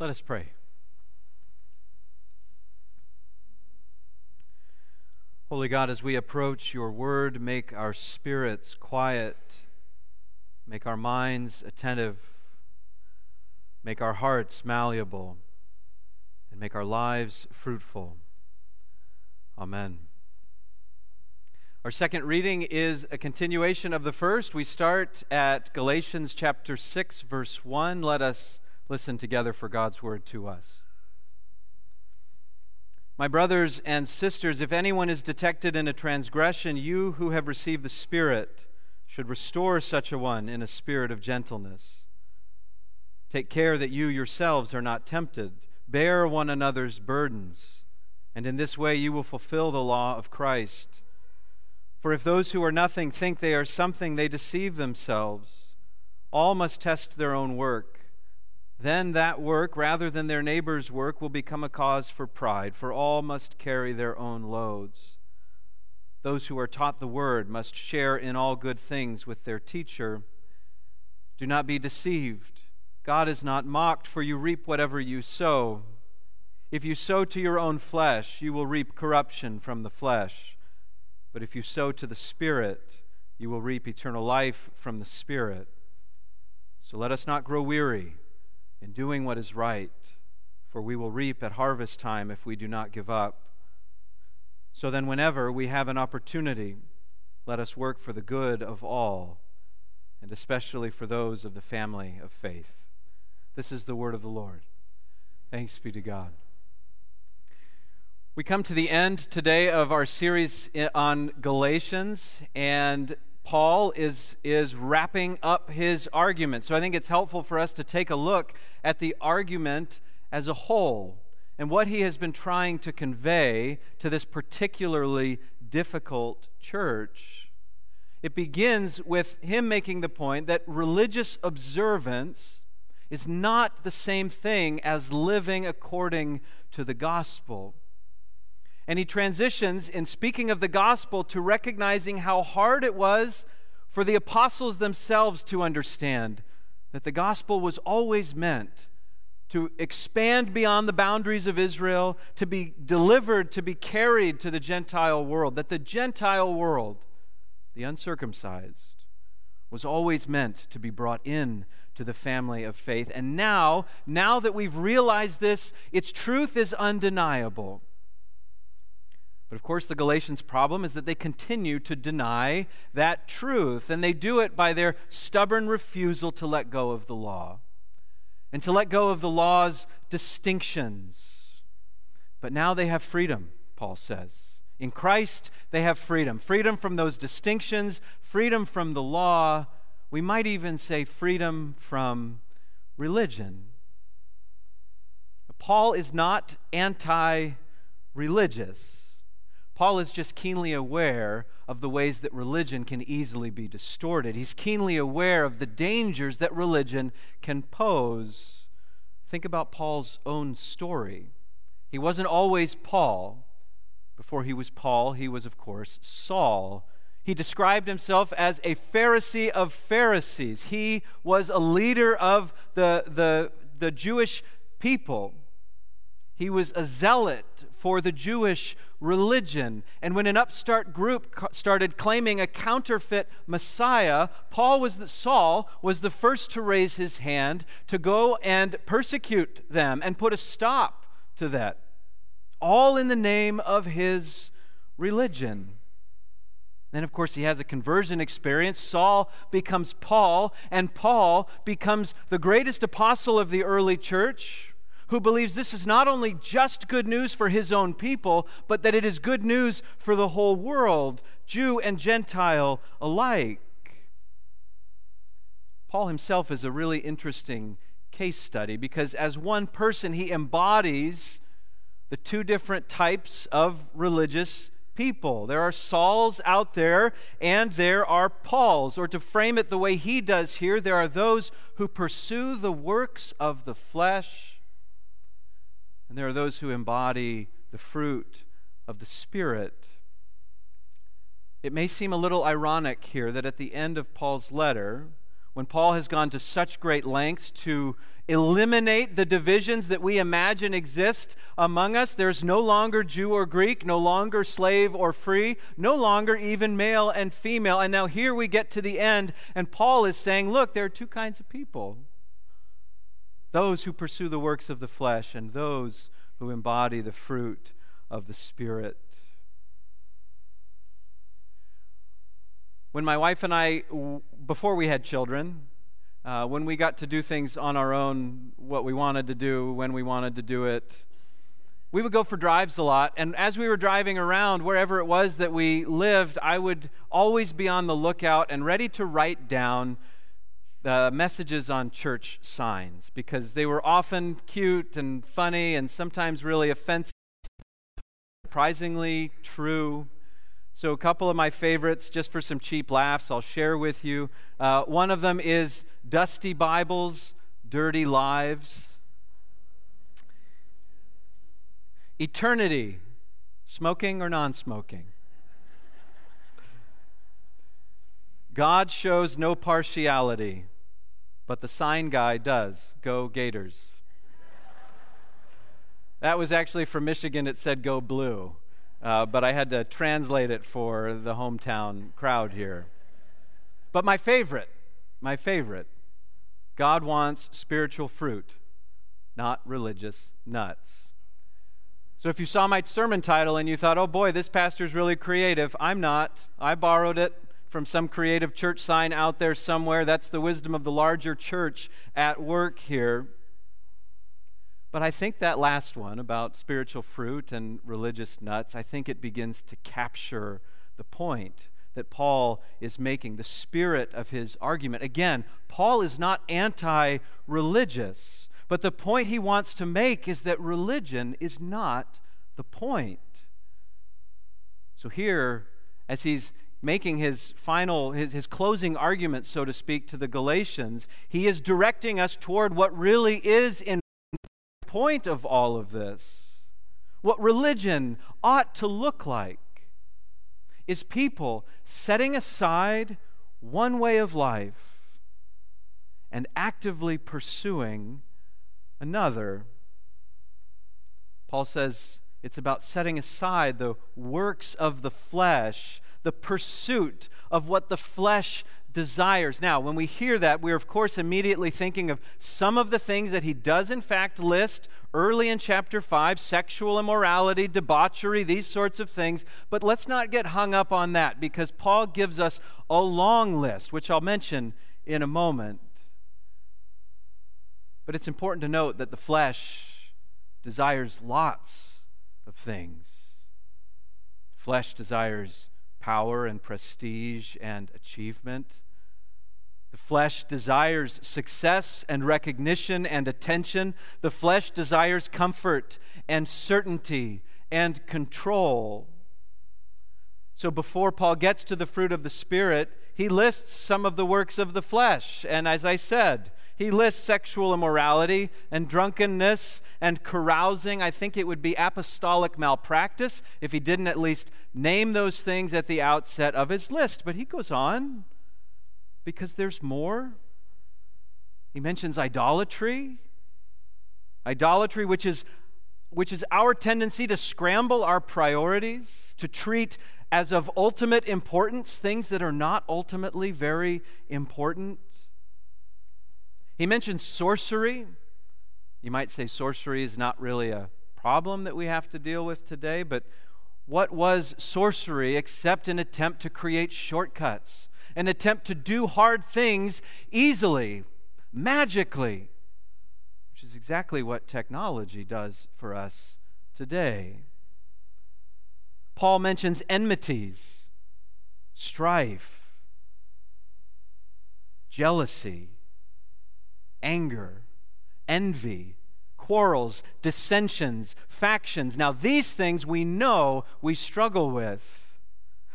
Let us pray. Holy God, as we approach your word, make our spirits quiet, make our minds attentive, make our hearts malleable, and make our lives fruitful. Amen. Our second reading is a continuation of the first. We start at Galatians chapter 6, verse 1. Let us listen together for God's word to us. My brothers and sisters, if anyone is detected in a transgression, you who have received the Spirit should restore such a one in a spirit of gentleness. Take care that you yourselves are not tempted. Bear one another's burdens, and in this way you will fulfill the law of Christ. For if those who are nothing think they are something, they deceive themselves. All must test their own work then that work, rather than their neighbor's work, will become a cause for pride, for all must carry their own loads. Those who are taught the word must share in all good things with their teacher. Do not be deceived. God is not mocked, for you reap whatever you sow. If you sow to your own flesh, you will reap corruption from the flesh. But if you sow to the Spirit, you will reap eternal life from the Spirit. So let us not grow weary in doing what is right, for we will reap at harvest time if we do not give up. So then, whenever we have an opportunity, let us work for the good of all, and especially for those of the family of faith. This is the word of the Lord. Thanks be to God. We come to the end today of our series on Galatians, and Paul is, is wrapping up his argument. So I think it's helpful for us to take a look at the argument as a whole and what he has been trying to convey to this particularly difficult church. It begins with him making the point that religious observance is not the same thing as living according to the gospel. And he transitions in speaking of the gospel to recognizing how hard it was for the apostles themselves to understand that the gospel was always meant to expand beyond the boundaries of Israel, to be delivered, to be carried to the Gentile world, that the Gentile world, the uncircumcised, was always meant to be brought in to the family of faith. And now, now that we've realized this, its truth is undeniable. But of course, the Galatians' problem is that they continue to deny that truth, and they do it by their stubborn refusal to let go of the law and to let go of the law's distinctions. But now they have freedom, Paul says. In Christ, they have freedom freedom from those distinctions, freedom from the law. We might even say freedom from religion. Paul is not anti religious. Paul is just keenly aware of the ways that religion can easily be distorted. He's keenly aware of the dangers that religion can pose. Think about Paul's own story. He wasn't always Paul. Before he was Paul, he was, of course, Saul. He described himself as a Pharisee of Pharisees. He was a leader of the, the, the Jewish people. He was a zealot for the Jewish religion. And when an upstart group started claiming a counterfeit Messiah, Paul was the, Saul was the first to raise his hand to go and persecute them and put a stop to that. All in the name of his religion. Then, of course, he has a conversion experience. Saul becomes Paul, and Paul becomes the greatest apostle of the early church who believes this is not only just good news for his own people, but that it is good news for the whole world, Jew and Gentile alike. Paul himself is a really interesting case study because, as one person, he embodies the two different types of religious people. There are Sauls out there, and there are Pauls. Or to frame it the way he does here, there are those who pursue the works of the flesh and there are those who embody the fruit of the Spirit. It may seem a little ironic here that at the end of Paul's letter, when Paul has gone to such great lengths to eliminate the divisions that we imagine exist among us. There's no longer Jew or Greek, no longer slave or free, no longer even male and female. And now here we get to the end, and Paul is saying, look, there are two kinds of people those who pursue the works of the flesh, and those who embody the fruit of the Spirit. When my wife and I, before we had children, uh, when we got to do things on our own, what we wanted to do, when we wanted to do it, we would go for drives a lot. And as we were driving around, wherever it was that we lived, I would always be on the lookout and ready to write down the messages on church signs because they were often cute and funny and sometimes really offensive, surprisingly true. So, a couple of my favorites, just for some cheap laughs, I'll share with you. Uh, one of them is Dusty Bibles, Dirty Lives. Eternity, smoking or non smoking. God shows no partiality, but the sign guy does. Go Gators. That was actually from Michigan, it said go blue uh, but I had to translate it for the hometown crowd here. But my favorite, my favorite, God wants spiritual fruit, not religious nuts. So if you saw my sermon title and you thought, oh boy, this pastor's really creative, I'm not. I borrowed it from some creative church sign out there somewhere. That's the wisdom of the larger church at work here. But I think that last one about spiritual fruit and religious nuts, I think it begins to capture the point that Paul is making, the spirit of his argument. Again, Paul is not anti religious, but the point he wants to make is that religion is not the point. So here, as he's making his final, his, his closing argument, so to speak, to the Galatians, he is directing us toward what really is in point of all of this, what religion ought to look like, is people setting aside one way of life and actively pursuing another. Paul says it's about setting aside the works of the flesh, the pursuit of what the flesh desires. Now, when we hear that, we're of course immediately thinking of some of the things that he does in fact list early in chapter 5 sexual immorality, debauchery, these sorts of things. But let's not get hung up on that because Paul gives us a long list, which I'll mention in a moment. But it's important to note that the flesh desires lots of things. Flesh desires power and prestige and achievement. The flesh desires success and recognition and attention. The flesh desires comfort and certainty and control. So before Paul gets to the fruit of the Spirit, he lists some of the works of the flesh. And as I said, he lists sexual immorality and drunkenness and carousing. I think it would be apostolic malpractice if he didn't at least name those things at the outset of his list. But he goes on because there's more. He mentions idolatry. Idolatry, which is, which is our tendency to scramble our priorities, to treat as of ultimate importance things that are not ultimately very important. He mentions sorcery. You might say sorcery is not really a problem that we have to deal with today, but what was sorcery except an attempt to create shortcuts, an attempt to do hard things easily, magically, which is exactly what technology does for us today. Paul mentions enmities, strife, jealousy anger, envy, quarrels, dissensions, factions. Now, these things we know we struggle with.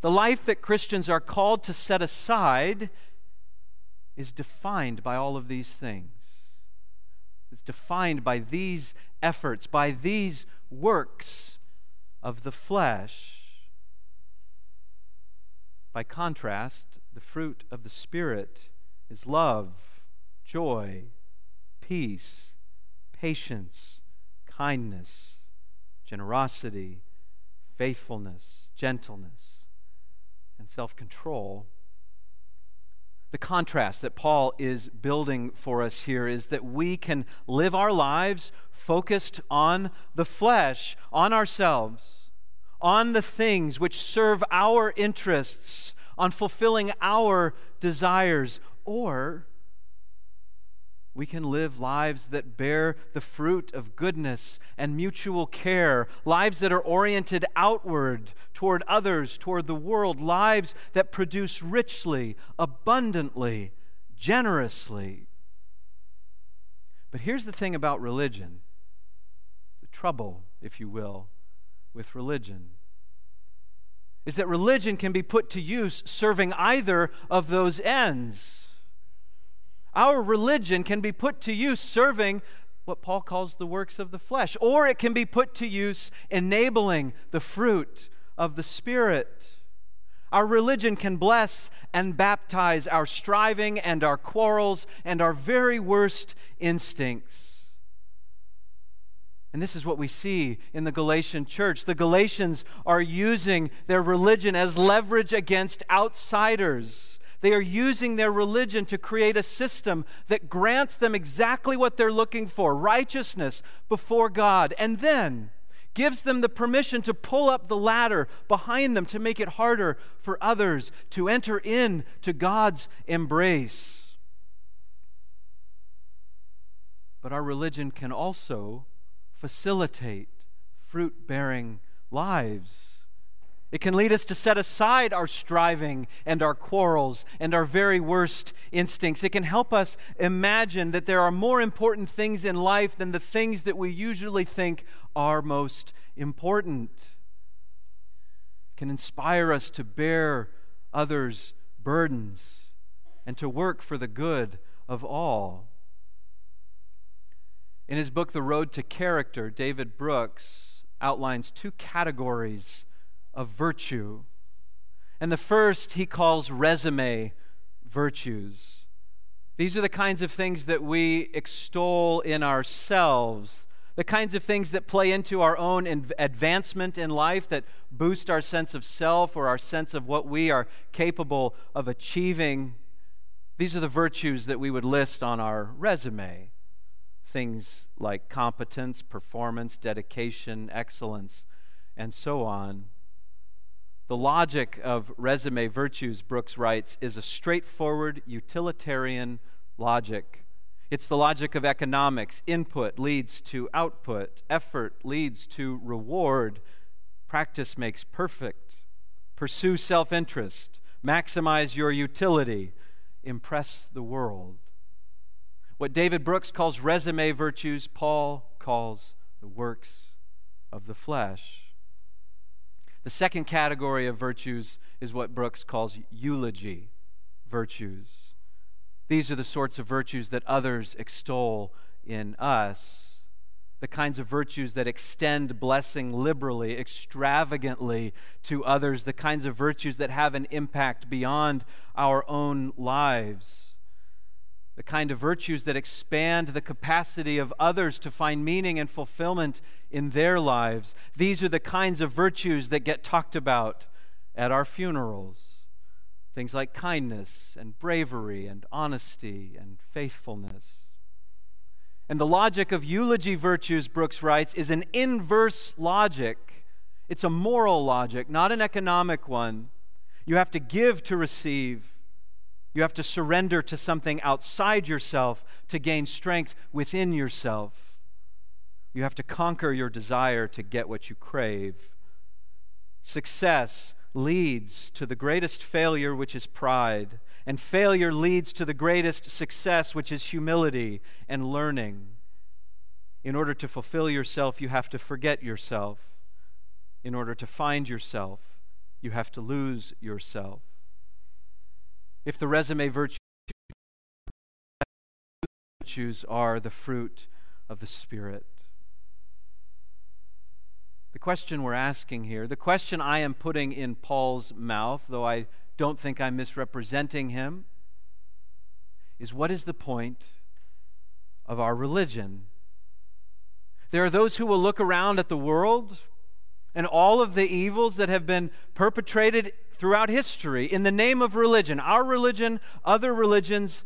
The life that Christians are called to set aside is defined by all of these things. It's defined by these efforts, by these works of the flesh. By contrast, the fruit of the Spirit is love joy, peace, patience, kindness, generosity, faithfulness, gentleness, and self control. The contrast that Paul is building for us here is that we can live our lives focused on the flesh, on ourselves, on the things which serve our interests, on fulfilling our desires, or we can live lives that bear the fruit of goodness and mutual care, lives that are oriented outward toward others, toward the world, lives that produce richly, abundantly, generously. But here's the thing about religion the trouble, if you will, with religion is that religion can be put to use serving either of those ends. Our religion can be put to use serving what Paul calls the works of the flesh, or it can be put to use enabling the fruit of the Spirit. Our religion can bless and baptize our striving and our quarrels and our very worst instincts. And this is what we see in the Galatian church. The Galatians are using their religion as leverage against outsiders. They are using their religion to create a system that grants them exactly what they're looking for righteousness before God, and then gives them the permission to pull up the ladder behind them to make it harder for others to enter in to God's embrace. But our religion can also facilitate fruit bearing lives. It can lead us to set aside our striving and our quarrels and our very worst instincts. It can help us imagine that there are more important things in life than the things that we usually think are most important. It can inspire us to bear others' burdens and to work for the good of all. In his book, The Road to Character, David Brooks outlines two categories of virtue. And the first he calls resume virtues. These are the kinds of things that we extol in ourselves, the kinds of things that play into our own advancement in life, that boost our sense of self or our sense of what we are capable of achieving. These are the virtues that we would list on our resume. Things like competence, performance, dedication, excellence, and so on. The logic of resume virtues, Brooks writes, is a straightforward utilitarian logic. It's the logic of economics. Input leads to output, effort leads to reward, practice makes perfect. Pursue self interest, maximize your utility, impress the world. What David Brooks calls resume virtues, Paul calls the works of the flesh. The second category of virtues is what Brooks calls eulogy virtues. These are the sorts of virtues that others extol in us, the kinds of virtues that extend blessing liberally, extravagantly to others, the kinds of virtues that have an impact beyond our own lives the kind of virtues that expand the capacity of others to find meaning and fulfillment in their lives. These are the kinds of virtues that get talked about at our funerals. Things like kindness and bravery and honesty and faithfulness. And the logic of eulogy virtues, Brooks writes, is an inverse logic. It's a moral logic, not an economic one. You have to give to receive. You have to surrender to something outside yourself to gain strength within yourself. You have to conquer your desire to get what you crave. Success leads to the greatest failure, which is pride, and failure leads to the greatest success, which is humility and learning. In order to fulfill yourself, you have to forget yourself. In order to find yourself, you have to lose yourself if the resume virtues are the fruit of the Spirit. The question we're asking here, the question I am putting in Paul's mouth, though I don't think I'm misrepresenting him, is what is the point of our religion. There are those who will look around at the world and all of the evils that have been perpetrated throughout history in the name of religion, our religion, other religions.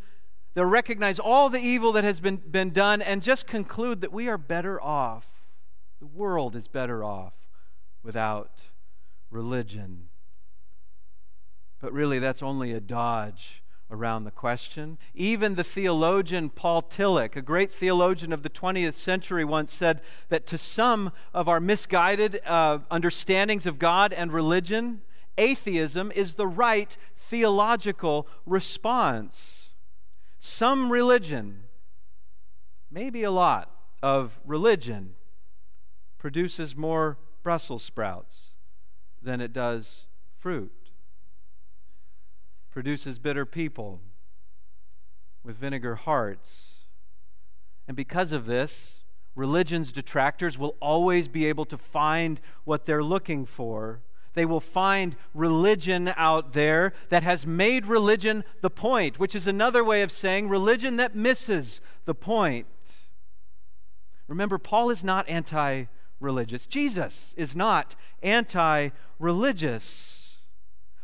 They'll recognize all the evil that has been, been done and just conclude that we are better off. The world is better off without religion. But really, that's only a dodge around the question. Even the theologian Paul Tillich, a great theologian of the 20th century, once said that to some of our misguided uh, understandings of God and religion, atheism is the right theological response. Some religion, maybe a lot of religion, produces more Brussels sprouts than it does fruit produces bitter people with vinegar hearts. And because of this, religion's detractors will always be able to find what they're looking for. They will find religion out there that has made religion the point, which is another way of saying religion that misses the point. Remember, Paul is not anti religious, Jesus is not anti religious.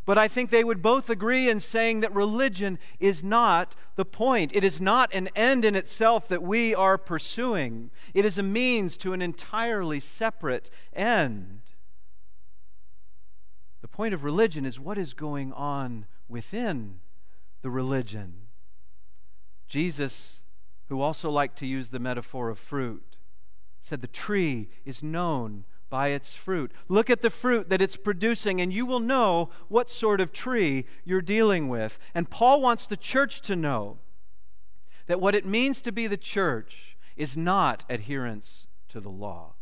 But I think they would both agree in saying that religion is not the point. It is not an end in itself that we are pursuing, it is a means to an entirely separate end. The point of religion is what is going on within the religion. Jesus, who also liked to use the metaphor of fruit, said the tree is known by its fruit. Look at the fruit that it's producing, and you will know what sort of tree you're dealing with. And Paul wants the church to know that what it means to be the church is not adherence to the law.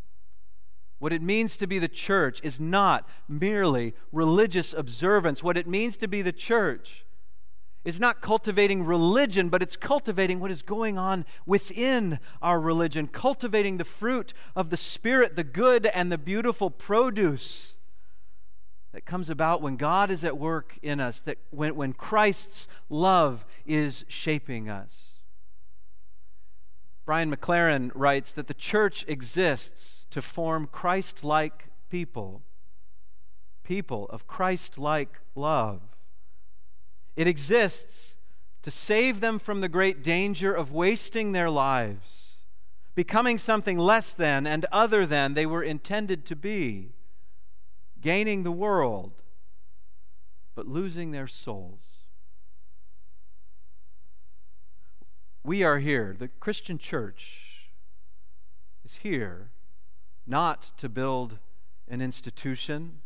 What it means to be the church is not merely religious observance. What it means to be the church is not cultivating religion, but it's cultivating what is going on within our religion, cultivating the fruit of the Spirit, the good and the beautiful produce that comes about when God is at work in us, that when, when Christ's love is shaping us. Brian McLaren writes that the church exists to form Christ like people, people of Christ like love. It exists to save them from the great danger of wasting their lives, becoming something less than and other than they were intended to be, gaining the world, but losing their souls. We are here, the Christian church is here not to build an institution,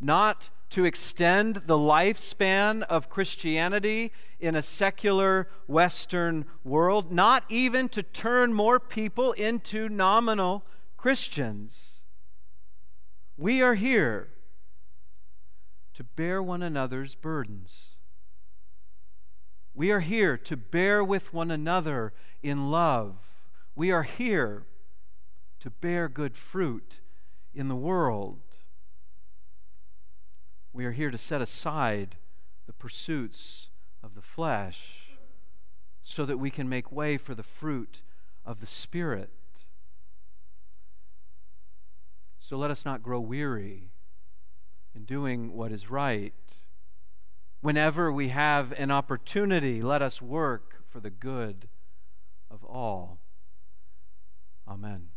not to extend the lifespan of Christianity in a secular Western world, not even to turn more people into nominal Christians. We are here to bear one another's burdens. We are here to bear with one another in love. We are here to bear good fruit in the world. We are here to set aside the pursuits of the flesh so that we can make way for the fruit of the Spirit. So let us not grow weary in doing what is right. Whenever we have an opportunity, let us work for the good of all. Amen.